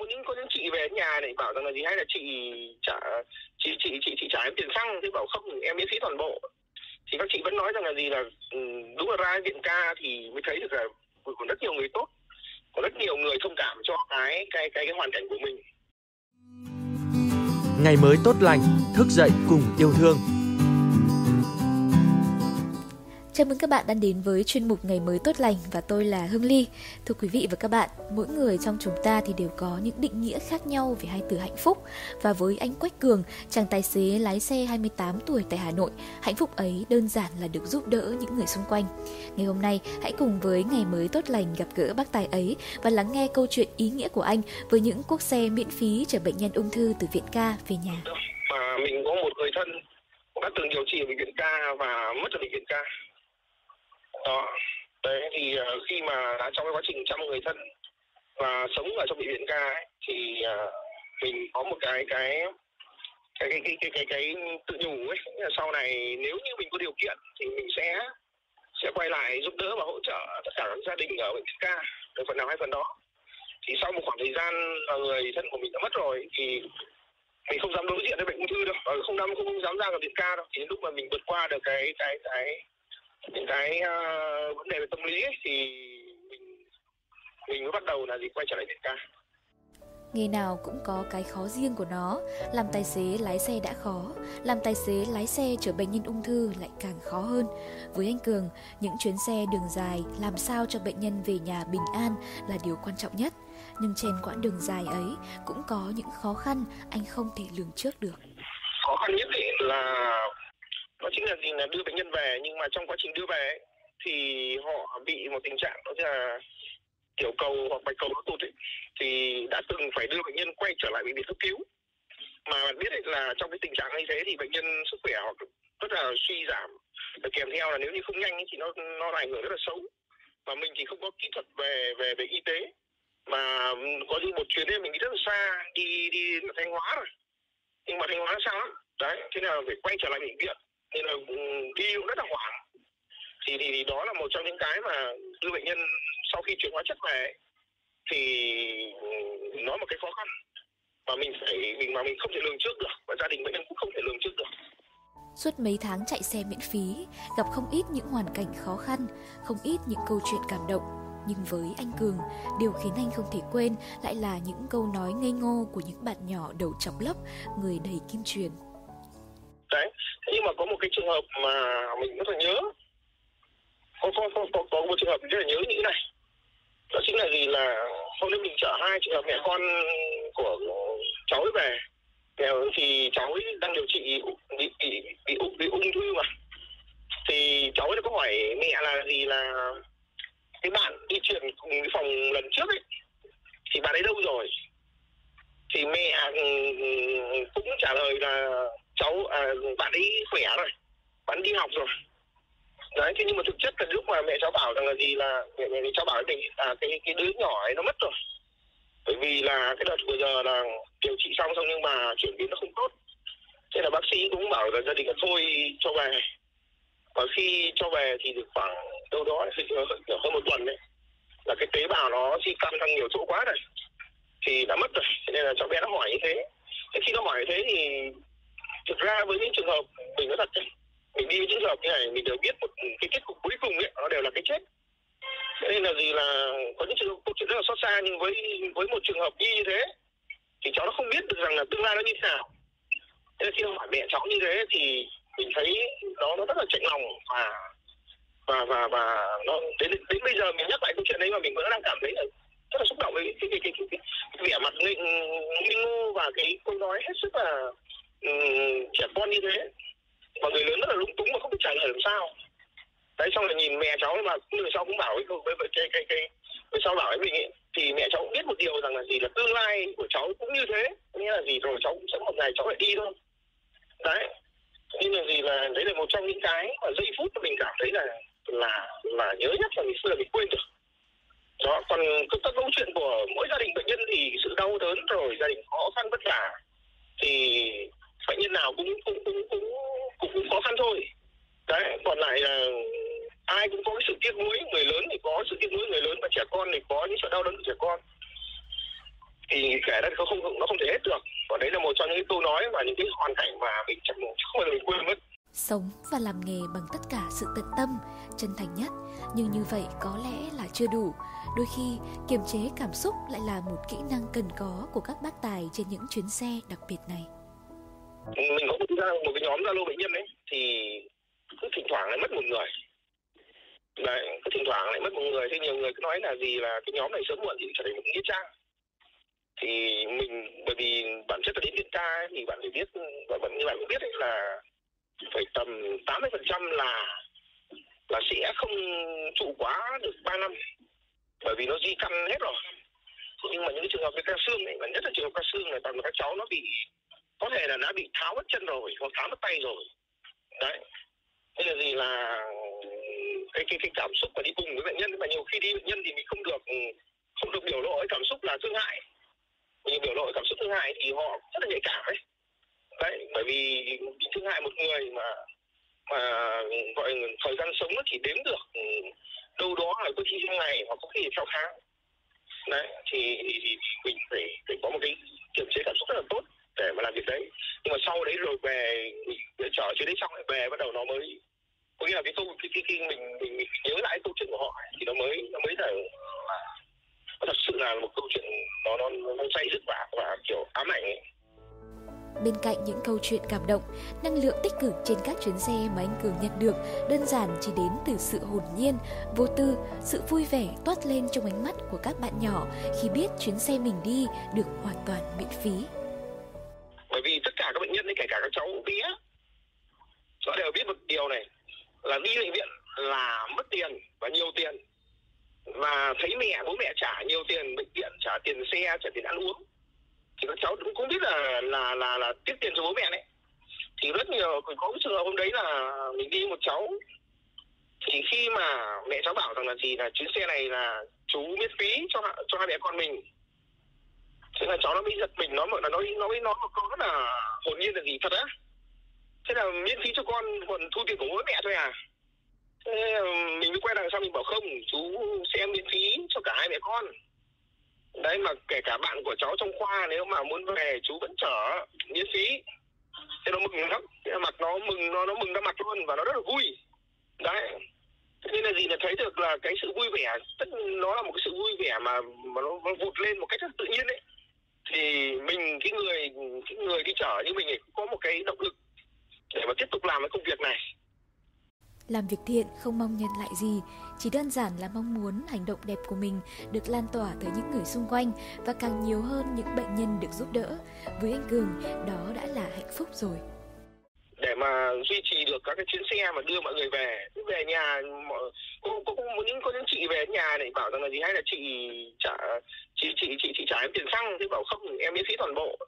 muốn những có những chị về nhà này bảo rằng là gì, hay là chị trả, chị chị chị chị trả em tiền xăng thì bảo không, em miễn phí toàn bộ. Thì các chị vẫn nói rằng là gì là ừ, đúng là ra viện ca thì mới thấy được là còn rất nhiều người tốt có rất nhiều người thông cảm cho cái cái cái cái hoàn cảnh của mình. Ngày mới tốt lành, thức dậy cùng yêu thương. Chào mừng các bạn đang đến với chuyên mục Ngày mới tốt lành và tôi là Hương Ly. Thưa quý vị và các bạn, mỗi người trong chúng ta thì đều có những định nghĩa khác nhau về hai từ hạnh phúc. Và với anh Quách Cường, chàng tài xế lái xe 28 tuổi tại Hà Nội, hạnh phúc ấy đơn giản là được giúp đỡ những người xung quanh. Ngày hôm nay, hãy cùng với Ngày mới tốt lành gặp gỡ bác tài ấy và lắng nghe câu chuyện ý nghĩa của anh với những cuốc xe miễn phí chở bệnh nhân ung thư từ viện ca về nhà. Vâng, mà mình có một người thân đã từng điều trị ở bệnh viện ca và mất ở bệnh viện ca đó đấy thì uh, khi mà đã trong cái quá trình chăm người thân và sống ở trong bệnh viện ca ấy, thì uh, mình có một cái cái cái cái cái cái cái, cái tự nhủ ấy. Là sau này nếu như mình có điều kiện thì mình sẽ sẽ quay lại giúp đỡ và hỗ trợ tất cả các gia đình ở bệnh viện ca được phần nào hay phần đó. Thì sau một khoảng thời gian là người thân của mình đã mất rồi thì mình không dám đối diện với bệnh ung thư đâu không dám không dám ra gặp viện ca đâu. Thì lúc mà mình vượt qua được cái cái cái những cái uh, vấn đề về tâm lý ấy, thì mình mình mới bắt đầu là gì quay trở lại việt ca Nghề nào cũng có cái khó riêng của nó. Làm tài xế lái xe đã khó. Làm tài xế lái xe chở bệnh nhân ung thư lại càng khó hơn. Với anh Cường, những chuyến xe đường dài Làm sao cho bệnh nhân về nhà bình an là điều quan trọng nhất. Nhưng trên quãng đường dài ấy Cũng có những khó khăn anh không thể lường trước được. Khó khăn nhất là đó chính là gì? Là đưa bệnh nhân về. Nhưng mà trong quá trình đưa về thì họ bị một tình trạng đó là tiểu cầu hoặc bạch cầu nó tụt ấy, thì đã từng phải đưa bệnh nhân quay trở lại bệnh viện cấp cứu. Mà bạn biết ấy là trong cái tình trạng như thế thì bệnh nhân sức khỏe họ rất là suy giảm. Và kèm theo là nếu như không nhanh ấy, thì nó nó ảnh hưởng rất là xấu. Và mình thì không có kỹ thuật về về về y tế. Mà có những một chuyến đi mình đi rất là xa đi đi thanh hóa rồi. Nhưng mà thanh hóa nó xa lắm. Đấy thế nào phải quay trở lại bệnh viện nên là ừ, đi cũng rất là hoảng. Thì, thì thì đó là một trong những cái mà đưa bệnh nhân sau khi chuyển hóa chất về thì ừ, nó một cái khó khăn mà mình phải mình mà mình không thể lường trước được và gia đình bệnh nhân cũng không thể lường trước được. Suốt mấy tháng chạy xe miễn phí, gặp không ít những hoàn cảnh khó khăn, không ít những câu chuyện cảm động. Nhưng với anh Cường, điều khiến anh không thể quên lại là những câu nói ngây ngô của những bạn nhỏ đầu chọc lốc, người đầy kim truyền. Đấy nhưng mà có một cái trường hợp mà mình rất là nhớ. Có có có, có, có một trường hợp rất là nhớ như thế này. Đó chính là gì? Là hôm nay mình chở hai trường hợp mẹ con của cháu ấy về. Thì cháu ấy đang điều trị bị bị bị, bị, bị, bị ung thư mà. Thì cháu ấy có hỏi mẹ là gì? Là cái bạn đi chuyển cùng cái phòng lần trước ấy thì bạn ấy đâu rồi? Thì mẹ ừ, ừ, cũng trả lời là cháu à, bạn ấy khỏe rồi bạn đi học rồi. Đấy thế nhưng mà thực chất là lúc mà mẹ cháu bảo rằng là gì là mẹ, mẹ cháu bảo mình à cái cái đứa nhỏ ấy nó mất rồi. Bởi vì là cái đợt vừa giờ là điều trị xong xong nhưng mà chuyển biến nó không tốt. Thế là bác sĩ cũng bảo là gia đình là thôi cho về. Và khi cho về thì được khoảng đâu đó hơn một tuần đấy là cái tế bào nó di căn sang nhiều chỗ quá rồi thì đã mất rồi. Nên là cháu bé nó hỏi như thế. Thế khi nó hỏi như thế thì thực ra với những trường hợp mình nói thật mình đi với những trường hợp như này mình đều biết một cái kết cục cuối cùng ấy nó đều là cái chết. Thế nên là gì là có những trường câu chuyện rất là xót xa nhưng với với một trường hợp y như thế thì cháu nó không biết được rằng là tương lai nó như thế nào. Thế nên khi hỏi mẹ cháu như thế thì mình thấy nó nó rất là chạnh lòng và và và và nó đến đến bây giờ mình nhắc lại câu chuyện đấy mà mình vẫn đang cảm thấy là rất là xúc động với cái cái cái, cái, cái, cái vẻ mặt ngây ngô và cái câu nói hết sức là um, trẻ con như thế. Và người lớn rất là lúng túng mà không biết trả lời làm sao. Đấy xong là nhìn mẹ cháu mà người sau cũng bảo với với cái cái cái người sau bảo với mình ấy, thì mẹ cháu cũng biết một điều rằng là gì là tương lai của cháu cũng như thế. Nghĩa là gì? Rồi cháu cũng sẽ một ngày cháu lại đi thôi. Đấy. Nhưng là gì là đấy là một trong những cái mà giây phút mình cảm thấy là là là nhớ nhất là ngày xưa mình quên được. Đó còn các câu chuyện của mỗi gia đình bệnh nhân thì sự đau đớn rồi gia đình khó khăn vất vả thì bệnh nhân nào cũng cũng cũng cũng cũng, cũng khó khăn thôi đấy còn lại là ai cũng có cái sự tiếc nuối người lớn thì có sự tiếc nuối người lớn và trẻ con thì có những sự đau đớn của trẻ con thì thì kể ra không không nó không thể hết được và đấy là một trong những câu nói và những cái hoàn cảnh mà mình chẳng không bao giờ mình quên mất sống và làm nghề bằng tất cả sự tận tâm chân thành nhất. Nhưng như vậy có lẽ là chưa đủ. Đôi khi kiềm chế cảm xúc lại là một kỹ năng cần có của các bác tài trên những chuyến xe đặc biệt này. Mình có một, một cái nhóm zalo bệnh nhân ấy thì cứ thỉnh thoảng lại mất một người. Đấy cứ thỉnh thoảng lại mất một người. Thì nhiều người cứ nói là gì là cái nhóm này sớm muộn thì trở thành một nghĩa trang. Thì mình bởi vì bản chất là đến viện ca thì bạn phải biết và bạn như bạn cũng biết ấy là phải tầm 80 phần trăm là là sẽ không trụ quá được 3 năm. Bởi vì nó di căn hết rồi. Nhưng mà những trường hợp về ca xương này và nhất là trường hợp ca xương này, toàn là các cháu nó bị, có thể là đã bị tháo mất chân rồi, hoặc tháo mất tay rồi. Đấy. Thế là gì là cái cái cái cảm xúc mà đi cùng với bệnh nhân. Mà nhiều khi đi bệnh nhân thì mình không được không được biểu lộ cái cảm xúc là thương hại. Mình biểu lộ cảm xúc thương hại thì họ rất là nhạy cảm ấy đấy bởi vì thương hại một người mà mà gọi thời gian sống nó chỉ đếm được ừ, đâu đó là có khi trong ngày hoặc có khi theo tháng. Đấy thì, thì mình phải phải có một cái kiểm chế cảm xúc rất là tốt để mà làm việc đấy. Nhưng mà sau đấy rồi về để trở trên đấy xong lại về bắt đầu nó mới có nghĩa là cái câu cái, cái, cái mình, mình mình nhớ lại câu chuyện của họ thì nó mới nó mới là thật sự là một câu chuyện nó nó nó dây dứt và và kiểu ám ảnh ấy. Bên cạnh những câu chuyện cảm động, năng lượng tích cực trên các chuyến xe mà anh Cường nhận được đơn giản chỉ đến từ sự hồn nhiên, vô tư, sự vui vẻ toát lên trong ánh mắt của các bạn nhỏ khi biết chuyến xe mình đi được hoàn toàn miễn phí. Bởi vì tất cả các bệnh nhân, kể cả các cháu bé, họ đều biết một điều này là đi bệnh viện là mất tiền và nhiều tiền. Và thấy mẹ bố mẹ trả nhiều tiền bệnh viện trả tiền xe trả tiền ăn uống thì các cháu cũng cũng biết là là là là tiết tiền cho bố mẹ đấy. Thì rất nhiều có cái trường hợp hôm đấy là mình đi một cháu. Thì khi mà mẹ cháu bảo rằng là gì là chuyến xe này là chú miễn phí cho cho hai mẹ con mình. Thế là cháu nó bị giật mình, nó mở nó nó nó mới nói rất là hồn nhiên là gì thật á. Thế là miễn phí cho con, còn thu tiền của bố mẹ thôi à. Thế mình mới quay đằng sau mình bảo không, chú sẽ miễn phí cho cả hai mẹ con đấy mà kể cả bạn của cháu trong khoa nếu mà muốn về chú vẫn chở miễn phí. Thế nó mừng lắm. Thế mặt nó mừng nó nó mừng ra mặt luôn và nó rất là vui. Đấy. Thế nên là gì là thấy được là cái sự vui vẻ tất nó là một cái sự vui vẻ mà mà nó, nó vụt lên một cách rất tự nhiên đấy thì mình cái người cái người đi chở như mình ấy có một cái động lực để mà tiếp tục làm cái công việc này làm việc thiện không mong nhận lại gì, chỉ đơn giản là mong muốn hành động đẹp của mình được lan tỏa tới những người xung quanh và càng nhiều hơn những bệnh nhân được giúp đỡ. Với anh Cường, đó đã là hạnh phúc rồi. Để mà duy trì được các cái chuyến xe mà đưa mọi người về, về nhà có, có, có những có những chị về nhà này bảo rằng là gì hay là chị trả chị chị chị chị trả em tiền xăng thì bảo không em miễn phí toàn bộ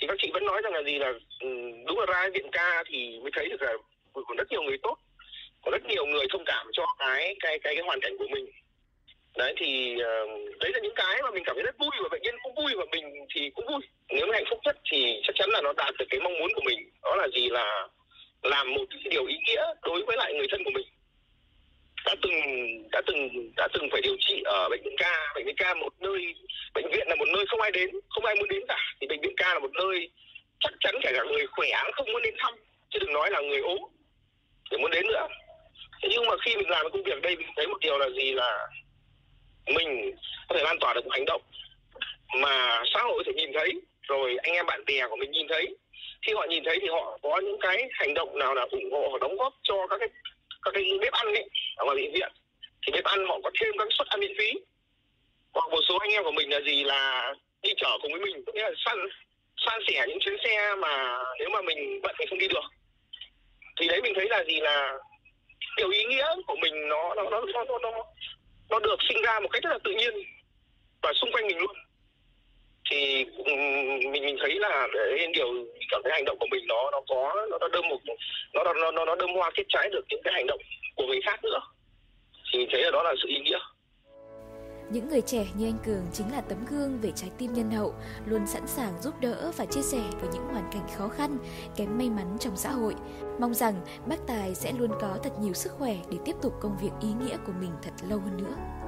thì các chị vẫn nói rằng là gì là ừ, đúng là ra viện ca thì mới thấy được là còn rất nhiều người tốt có rất nhiều người thông cảm cho cái cái cái cái hoàn cảnh của mình. Đấy thì uh, đấy là những cái mà mình cảm thấy rất vui và bệnh nhân cũng vui và mình thì cũng vui. Nếu mà hạnh phúc nhất thì chắc chắn là nó đạt được cái mong muốn của mình. Đó là gì? Là làm một cái điều ý nghĩa đối với lại người thân của mình. Đã từng đã từng đã từng phải điều trị ở bệnh viện ca. Bệnh viện ca một nơi bệnh viện là một nơi không ai đến không ai muốn đến cả. Thì bệnh viện ca là một nơi chắc chắn kể cả người khỏe không muốn đến thăm. Chứ đừng nói là người ốm thì muốn đến nữa thế nhưng mà khi mình làm cái công việc đây, mình thấy một điều là gì là mình có thể lan tỏa được một hành động mà xã hội có thể nhìn thấy, rồi anh em bạn bè của mình nhìn thấy. Khi họ nhìn thấy thì họ có những cái hành động nào là ủng hộ và đóng góp cho các cái các cái bếp ăn ấy ở ngoài bệnh viện. Thì bếp ăn họ có thêm các suất ăn miễn phí. Hoặc một số anh em của mình là gì là đi chở cùng với mình, có nghĩa là săn san sẻ những chuyến xe mà nếu mà mình bận mình không đi được. Thì đấy mình thấy là gì là điều ý nghĩa của mình nó nó nó nó nó, nó được sinh ra một cách rất là tự nhiên và xung quanh mình luôn. Thì ừ, mình mình thấy là cái điều cảm thấy hành động của mình nó nó có nó nó đơm một nó nó nó nó đơm hoa kết trái được những cái hành động của người khác nữa. Thì thấy là đó là sự ý nghĩa những người trẻ như anh Cường chính là tấm gương về trái tim nhân hậu, luôn sẵn sàng giúp đỡ và chia sẻ với những hoàn cảnh khó khăn, kém may mắn trong xã hội. Mong rằng bác Tài sẽ luôn có thật nhiều sức khỏe để tiếp tục công việc ý nghĩa của mình thật lâu hơn nữa.